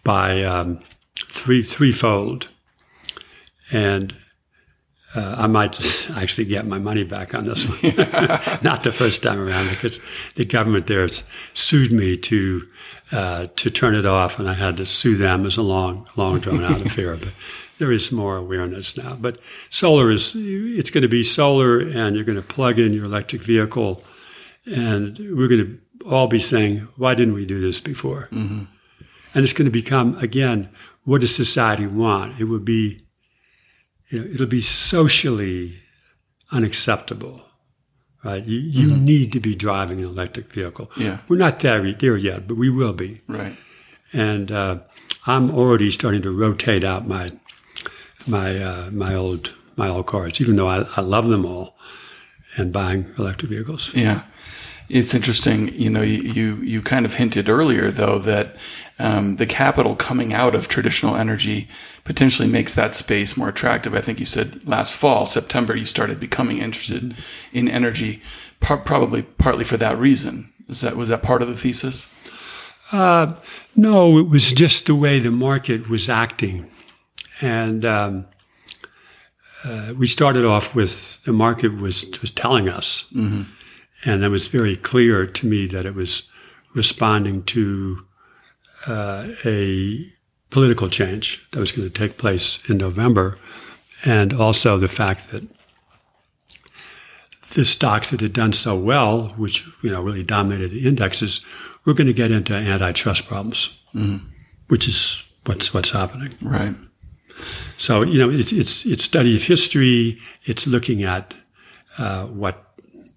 by um, three threefold, and uh, I might actually get my money back on this one. Not the first time around, because the government there sued me to uh, to turn it off, and I had to sue them as a long, long drawn out affair. But there is more awareness now. But solar is it's going to be solar, and you're going to plug in your electric vehicle, and we're going to all be saying, "Why didn't we do this before?" Mm-hmm. And it's going to become again, what does society want? It will be you know, it'll be socially unacceptable, right? You, you mm-hmm. need to be driving an electric vehicle. Yeah. We're not there, there yet, but we will be. Right. And uh, I'm already starting to rotate out my my uh, my old my old cars, even though I, I love them all, and buying electric vehicles. Yeah. It's interesting, you know, you, you, you kind of hinted earlier though that um, the capital coming out of traditional energy potentially makes that space more attractive. I think you said last fall, September, you started becoming interested in energy, par- probably partly for that reason. Is that was that part of the thesis? Uh, no, it was just the way the market was acting, and um, uh, we started off with the market was was telling us, mm-hmm. And it was very clear to me that it was responding to uh, a political change that was going to take place in November, and also the fact that the stocks that had done so well, which you know really dominated the indexes, were going to get into antitrust problems, mm-hmm. which is what's what's happening. Right. So you know it's it's it's study of history. It's looking at uh, what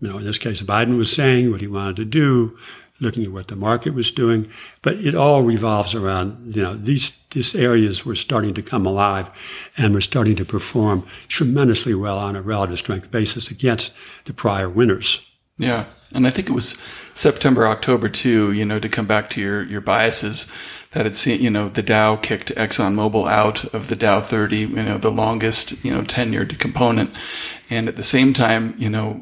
you know in this case Biden was saying, what he wanted to do, looking at what the market was doing. But it all revolves around, you know, these, these areas were starting to come alive and were starting to perform tremendously well on a relative strength basis against the prior winners. Yeah. And I think it was September, October too, you know, to come back to your, your biases that had seen, you know, the Dow kicked ExxonMobil out of the Dow 30, you know, the longest, you know, tenured component. And at the same time, you know,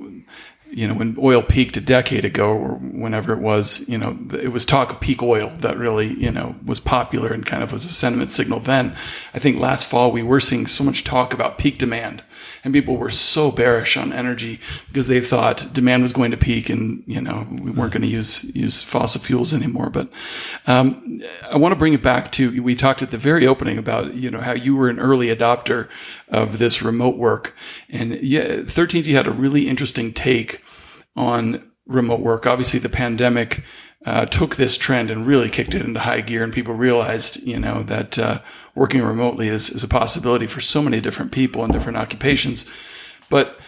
you know, when oil peaked a decade ago or whenever it was, you know, it was talk of peak oil that really, you know, was popular and kind of was a sentiment signal then. I think last fall we were seeing so much talk about peak demand and people were so bearish on energy because they thought demand was going to peak and, you know, we weren't going to use, use fossil fuels anymore. But, um, I want to bring it back to, we talked at the very opening about, you know, how you were an early adopter of this remote work. And yeah, 13D had a really interesting take on remote work. Obviously, the pandemic uh, took this trend and really kicked it into high gear, and people realized, you know, that uh, working remotely is, is a possibility for so many different people and different occupations. But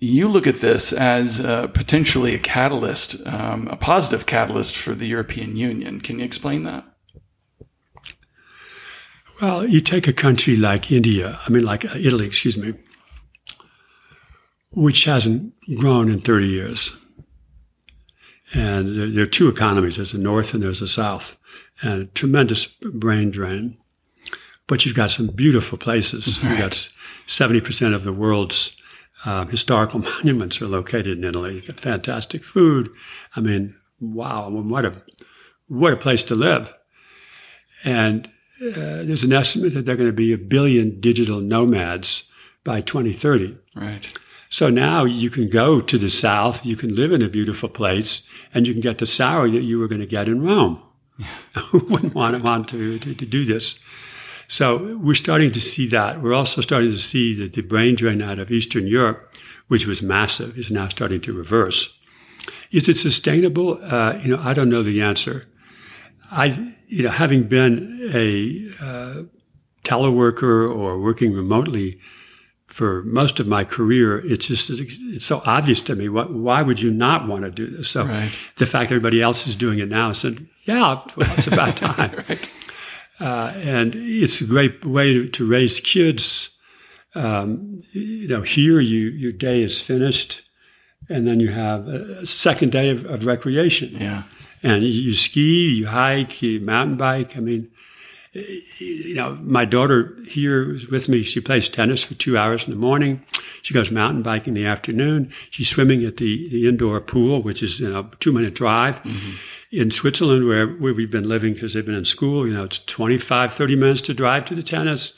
you look at this as uh, potentially a catalyst, um, a positive catalyst for the European Union. Can you explain that? Well, you take a country like India, I mean, like uh, Italy, excuse me, which hasn't grown in 30 years. And there are two economies there's the North and there's the South, and a tremendous brain drain. But you've got some beautiful places. Right. You've got 70% of the world's uh, historical monuments are located in Italy. You've got fantastic food. I mean, wow, what a, what a place to live. And uh, there's an estimate that there are going to be a billion digital nomads by 2030. Right. So now you can go to the South, you can live in a beautiful place, and you can get the salary that you were going to get in Rome. Who wouldn't want, want to, to, to, do this? So we're starting to see that. We're also starting to see that the brain drain out of Eastern Europe, which was massive, is now starting to reverse. Is it sustainable? Uh, you know, I don't know the answer. I, you know, having been a uh, teleworker or working remotely for most of my career, it's just it's so obvious to me. What, why would you not want to do this? So right. the fact that everybody else is doing it now, I said, yeah, well, it's about time. right. uh, and it's a great way to, to raise kids. Um, you know, here you your day is finished, and then you have a second day of, of recreation. Yeah And you, you ski, you hike, you mountain bike. I mean, you know, my daughter here is with me. She plays tennis for two hours in the morning. She goes mountain biking in the afternoon. She's swimming at the, the indoor pool, which is you know two minute drive. Mm-hmm. In Switzerland, where, where we've been living because they've been in school, you know, it's 25, 30 minutes to drive to the tennis.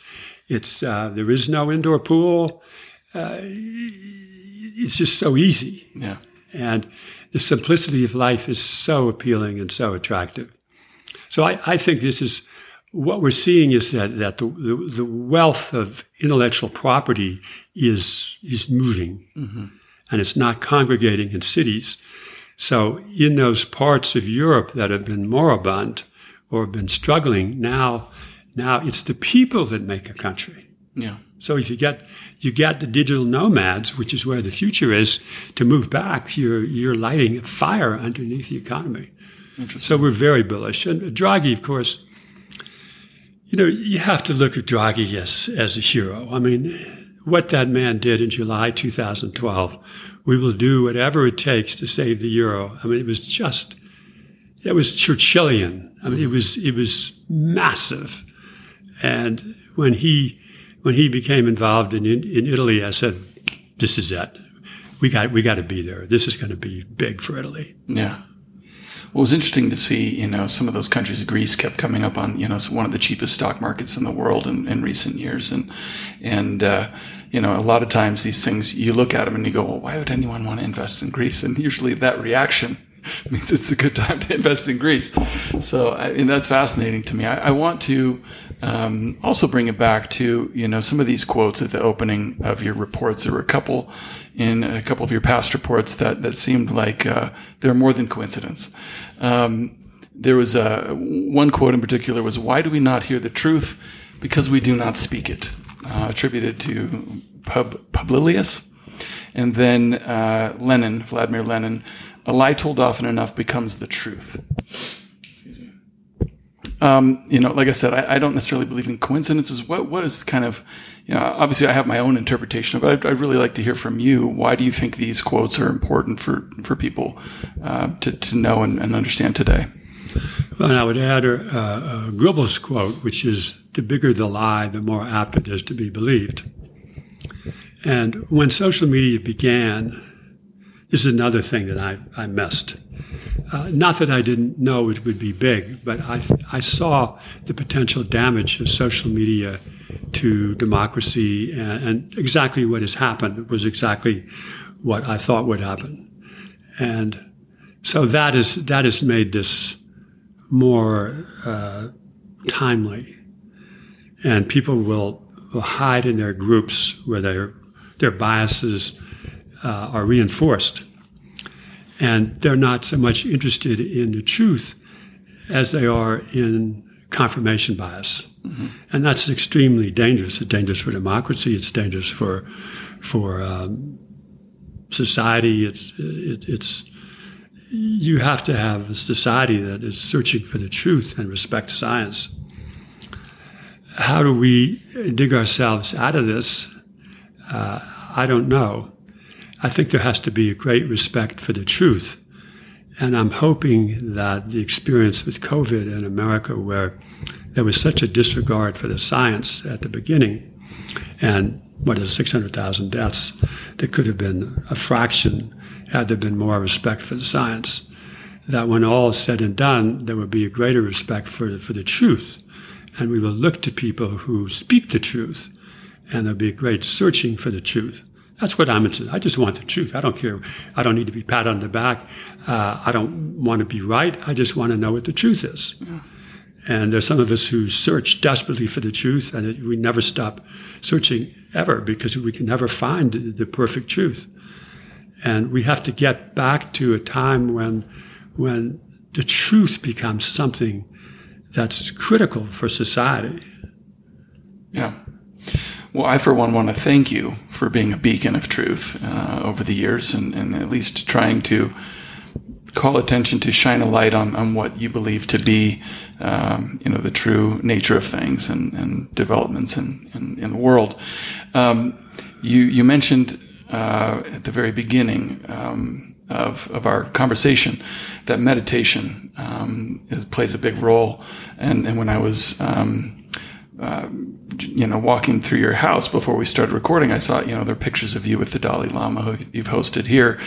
It's uh, there is no indoor pool. Uh, it's just so easy. Yeah. And the simplicity of life is so appealing and so attractive. So I, I think this is what we're seeing is that, that the, the, the wealth of intellectual property is, is moving mm-hmm. and it's not congregating in cities. So in those parts of Europe that have been moribund or have been struggling, now, now it's the people that make a country. Yeah. So if you get you get the digital nomads, which is where the future is, to move back, you're you're lighting a fire underneath the economy. So we're very bullish. And Draghi, of course, you know, you have to look at Draghi as, as a hero. I mean, what that man did in July 2012, we will do whatever it takes to save the euro. I mean, it was just, it was Churchillian. I mean, it was, it was massive. And when he, when he became involved in, in Italy, I said, this is it. We got, we got to be there. This is going to be big for Italy. Yeah. It was interesting to see, you know, some of those countries, Greece kept coming up on, you know, one of the cheapest stock markets in the world in, in recent years. And, and, uh, you know, a lot of times these things, you look at them and you go, well, why would anyone want to invest in Greece? And usually that reaction means it's a good time to invest in Greece. So, I mean, that's fascinating to me. I, I want to um, also bring it back to, you know, some of these quotes at the opening of your reports. There were a couple in a couple of your past reports that, that seemed like uh, they're more than coincidence. Um, there was a, one quote in particular was, why do we not hear the truth? Because we do not speak it, uh, attributed to Pub, Publilius. And then uh, Lenin, Vladimir Lenin, a lie told often enough becomes the truth. Excuse me. Um, you know, like I said, I, I, don't necessarily believe in coincidences. What what is kind of, you know, obviously I have my own interpretation, but I'd, I'd really like to hear from you. Why do you think these quotes are important for for people uh, to to know and, and, understand today? Well, and I would add a, a Goebbels quote, which is, "The bigger the lie, the more apt it is to be believed." And when social media began, this is another thing that I, I missed. Uh, not that I didn't know it would be big, but I, I saw the potential damage of social media to democracy, and, and, exactly what has happened was exactly what I thought would happen. And so that is that has made this more uh, timely, and people will, will hide in their groups where their their biases uh, are reinforced. And they're not so much interested in the truth as they are in confirmation bias. Mm-hmm. And that's extremely dangerous. It's dangerous for democracy. It's dangerous for, for um, society. It's, it, it's, you have to have a society that is searching for the truth and respects science. How do we dig ourselves out of this? Uh, I don't know. I think there has to be a great respect for the truth. And I'm hoping that the experience with COVID in America, where there was such a disregard for the science at the beginning, and what is 600,000 deaths, that could have been a fraction had there been more respect for the science. That when all is said and done, there would be a greater respect for, for the truth. And we will look to people who speak the truth, and there'll be a great searching for the truth. That's what I'm interested. I just want the truth. I don't care. I don't need to be pat on the back. Uh, I don't want to be right. I just want to know what the truth is. Yeah. And there's some of us who search desperately for the truth, and it, we never stop searching ever because we can never find the, the perfect truth. And we have to get back to a time when, when the truth becomes something that's critical for society. Yeah. Well, I, for one, want to thank you for being a beacon of truth uh, over the years and, and, at least trying to call attention to shine a light on, on what you believe to be, um, you know, the true nature of things and, and developments in, in, in, the world. Um, you, you mentioned uh, at the very beginning um, of, of our conversation that meditation um, is, plays a big role. And, and when I was, um, uh, you know, walking through your house before we started recording, I saw, you know, there are pictures of you with the Dalai Lama who you've hosted here.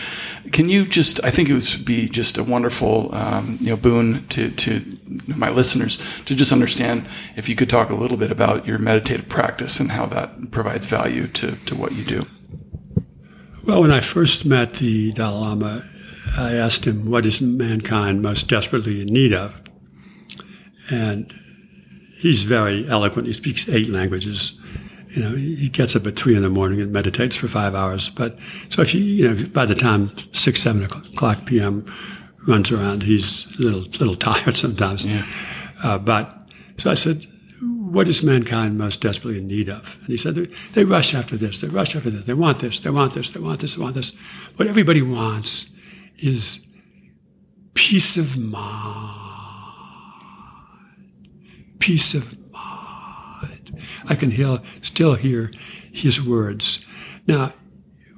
Can you just, I think it would be just a wonderful, um, you know, boon to, to my listeners to just understand if you could talk a little bit about your meditative practice and how that provides value to, to what you do. Well, when I first met the Dalai Lama, I asked him, What is mankind most desperately in need of? And he's very eloquent. He speaks eight languages. You know, he gets up at three in the morning and meditates for five hours. But so if you, you know, by the time six, seven o'clock p.m. runs around, he's a little, little tired sometimes. Yeah. Uh, but so I said, what is mankind most desperately in need of? And he said, they, they rush after this, they rush after this, they want this, they want this, they want this, they want this. What everybody wants is peace of mind. Peace of mind. I can hear, still hear his words. Now,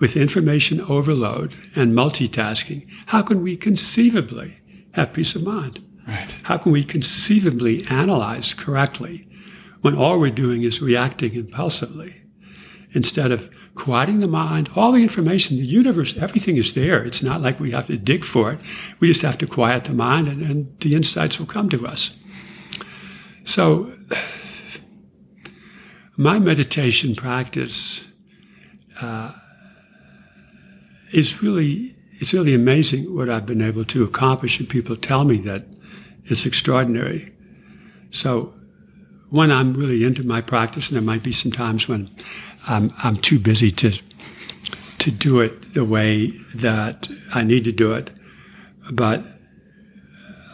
with information overload and multitasking, how can we conceivably have peace of mind? Right. How can we conceivably analyze correctly when all we're doing is reacting impulsively instead of quieting the mind? All the information, the universe, everything is there. It's not like we have to dig for it. We just have to quiet the mind and, and the insights will come to us. So, my meditation practice uh, is really it's really amazing what I've been able to accomplish, and people tell me that it's extraordinary. So, when I'm really into my practice, and there might be some times when I'm, I'm too busy to to do it the way that I need to do it, but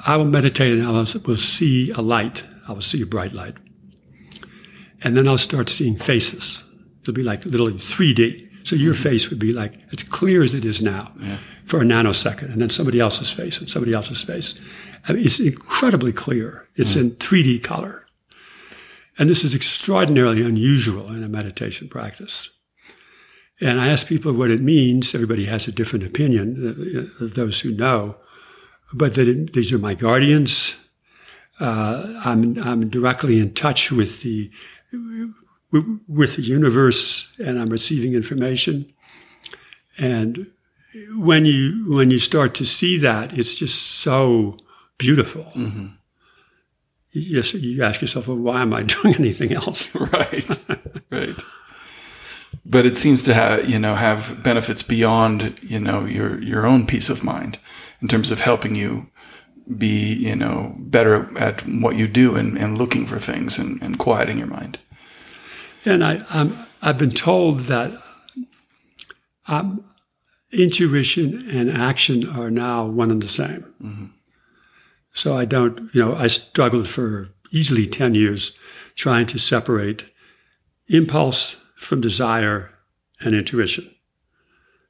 I will meditate and I will see a light I will see a bright light. And then I'll start seeing faces. It'll be like literally 3D. So your mm-hmm. face would be like as clear as it is now yeah. for a nanosecond, and then somebody else's face and somebody else's face. I mean, it's incredibly clear. It's mm. in 3D color. And this is extraordinarily unusual in a meditation practice. And I ask people what it means. Everybody has a different opinion, uh, of those who know. But that it, these are my guardians, uh, I'm, I'm directly in touch with the with the universe, and I'm receiving information. And when you when you start to see that, it's just so beautiful. Mm-hmm. You, just, you ask yourself, well, why am I doing anything else? right, right. But it seems to have you know have benefits beyond you know your your own peace of mind in terms of helping you be, you know, better at what you do and, and looking for things and, and quieting your mind. And I, I'm, I've been told that um, intuition and action are now one and the same. Mm-hmm. So I don't, you know, I struggled for easily 10 years trying to separate impulse from desire and intuition.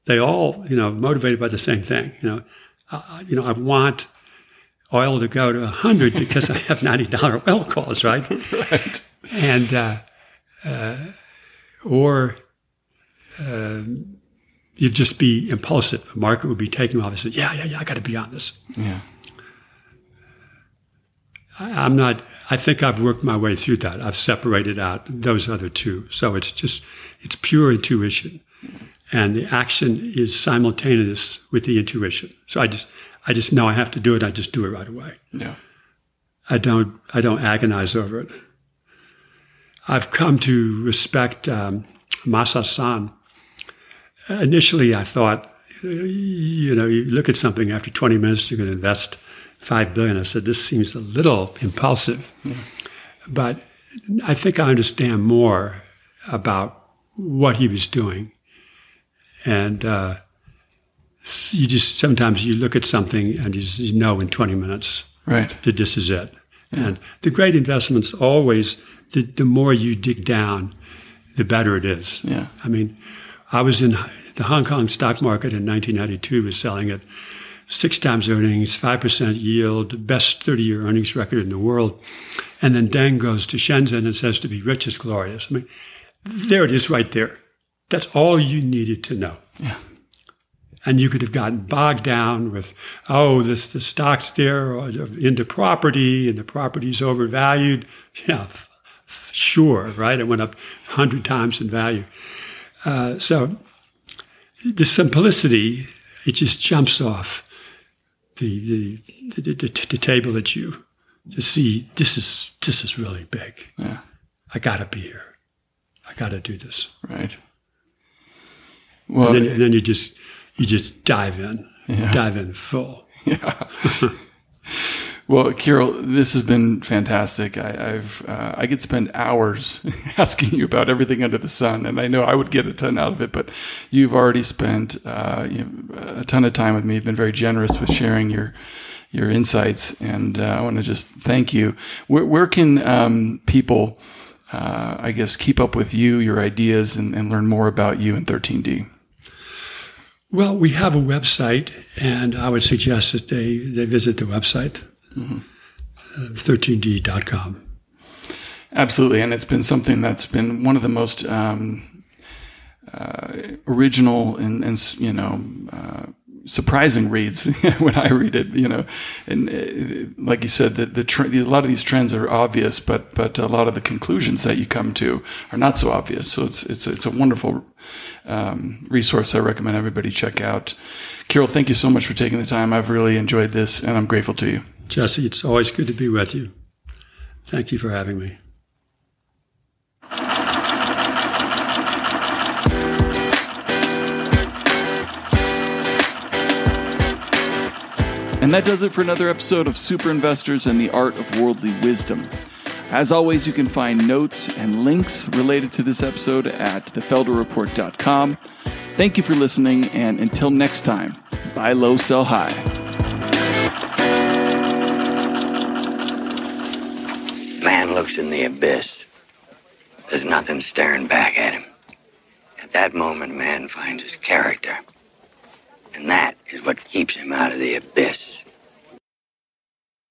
They all, you know, motivated by the same thing. You know, uh, you know, I want oil to go to 100 because I have $90 oil calls, right? right. And, uh, uh, or um, you'd just be impulsive. The market would be taking off and say, yeah, yeah, yeah, I got to be on this. Yeah. I, I'm not, I think I've worked my way through that. I've separated out those other two. So it's just, it's pure intuition. And the action is simultaneous with the intuition. So I just, I just know I have to do it. I just do it right away. Yeah. I don't. I don't agonize over it. I've come to respect um, Masa Son. Initially, I thought, you know, you look at something after 20 minutes, you're going to invest five billion. I said this seems a little impulsive, yeah. but I think I understand more about what he was doing, and. Uh, you just sometimes you look at something and you, just, you know in 20 minutes right. that this is it. Yeah. and the great investments always the, the more you dig down the better it is. Yeah. I mean i was in the hong kong stock market in 1992 was selling at six times earnings 5% yield best 30-year earnings record in the world. And then deng goes to shenzhen and says to be rich is glorious. I mean there it is right there. That's all you needed to know. Yeah And you could have gotten bogged down with, oh, this the stock's there or into property and the property's overvalued. Yeah, sure, right? It went up 100 times in value. Uh, so the simplicity, it just jumps off the, the, the, the, the table at you to see this is, this is really big. Yeah. I got to be here. I got to do this. Right. Well, and then, and then you just you just dive in, Yeah. dive in full. Yeah. Well, Kiril, this has been fantastic. I, I've uh, I could spend hours asking you about everything under the sun, and I know I would get a ton out of it. But you've already spent uh, you know, a ton of time with me. You've been very generous with sharing your your insights, and uh, I want to just thank you. Where, where can um, people, uh, I guess, keep up with you, your ideas, and, and learn more about you and 13D? Well, we have a website, and I would suggest that they, they visit the website, uh, 13d.com. Absolutely, and it's been something that's been one of the most um, uh, original and, and you know uh, surprising reads when I read it. You know, and uh, like you said, the, the tre- a lot of these trends are obvious, but but a lot of the conclusions that you come to are not so obvious. So it's it's it's a wonderful um, resource. I recommend everybody check out. Kiril, thank you so much for taking the time. I've really enjoyed this, and I'm grateful to you. Jesse, it's always good to be with you. Thank you for having me. And that does it for another episode of Super Investors and the Art of Worldly Wisdom. As always, you can find notes and links related to this episode at thefelderreport.com. Thank you for listening, and until next time, buy low, sell high. Man looks in the abyss. There's nothing staring back at him. At that moment, man finds his character. And that is what keeps him out of the abyss.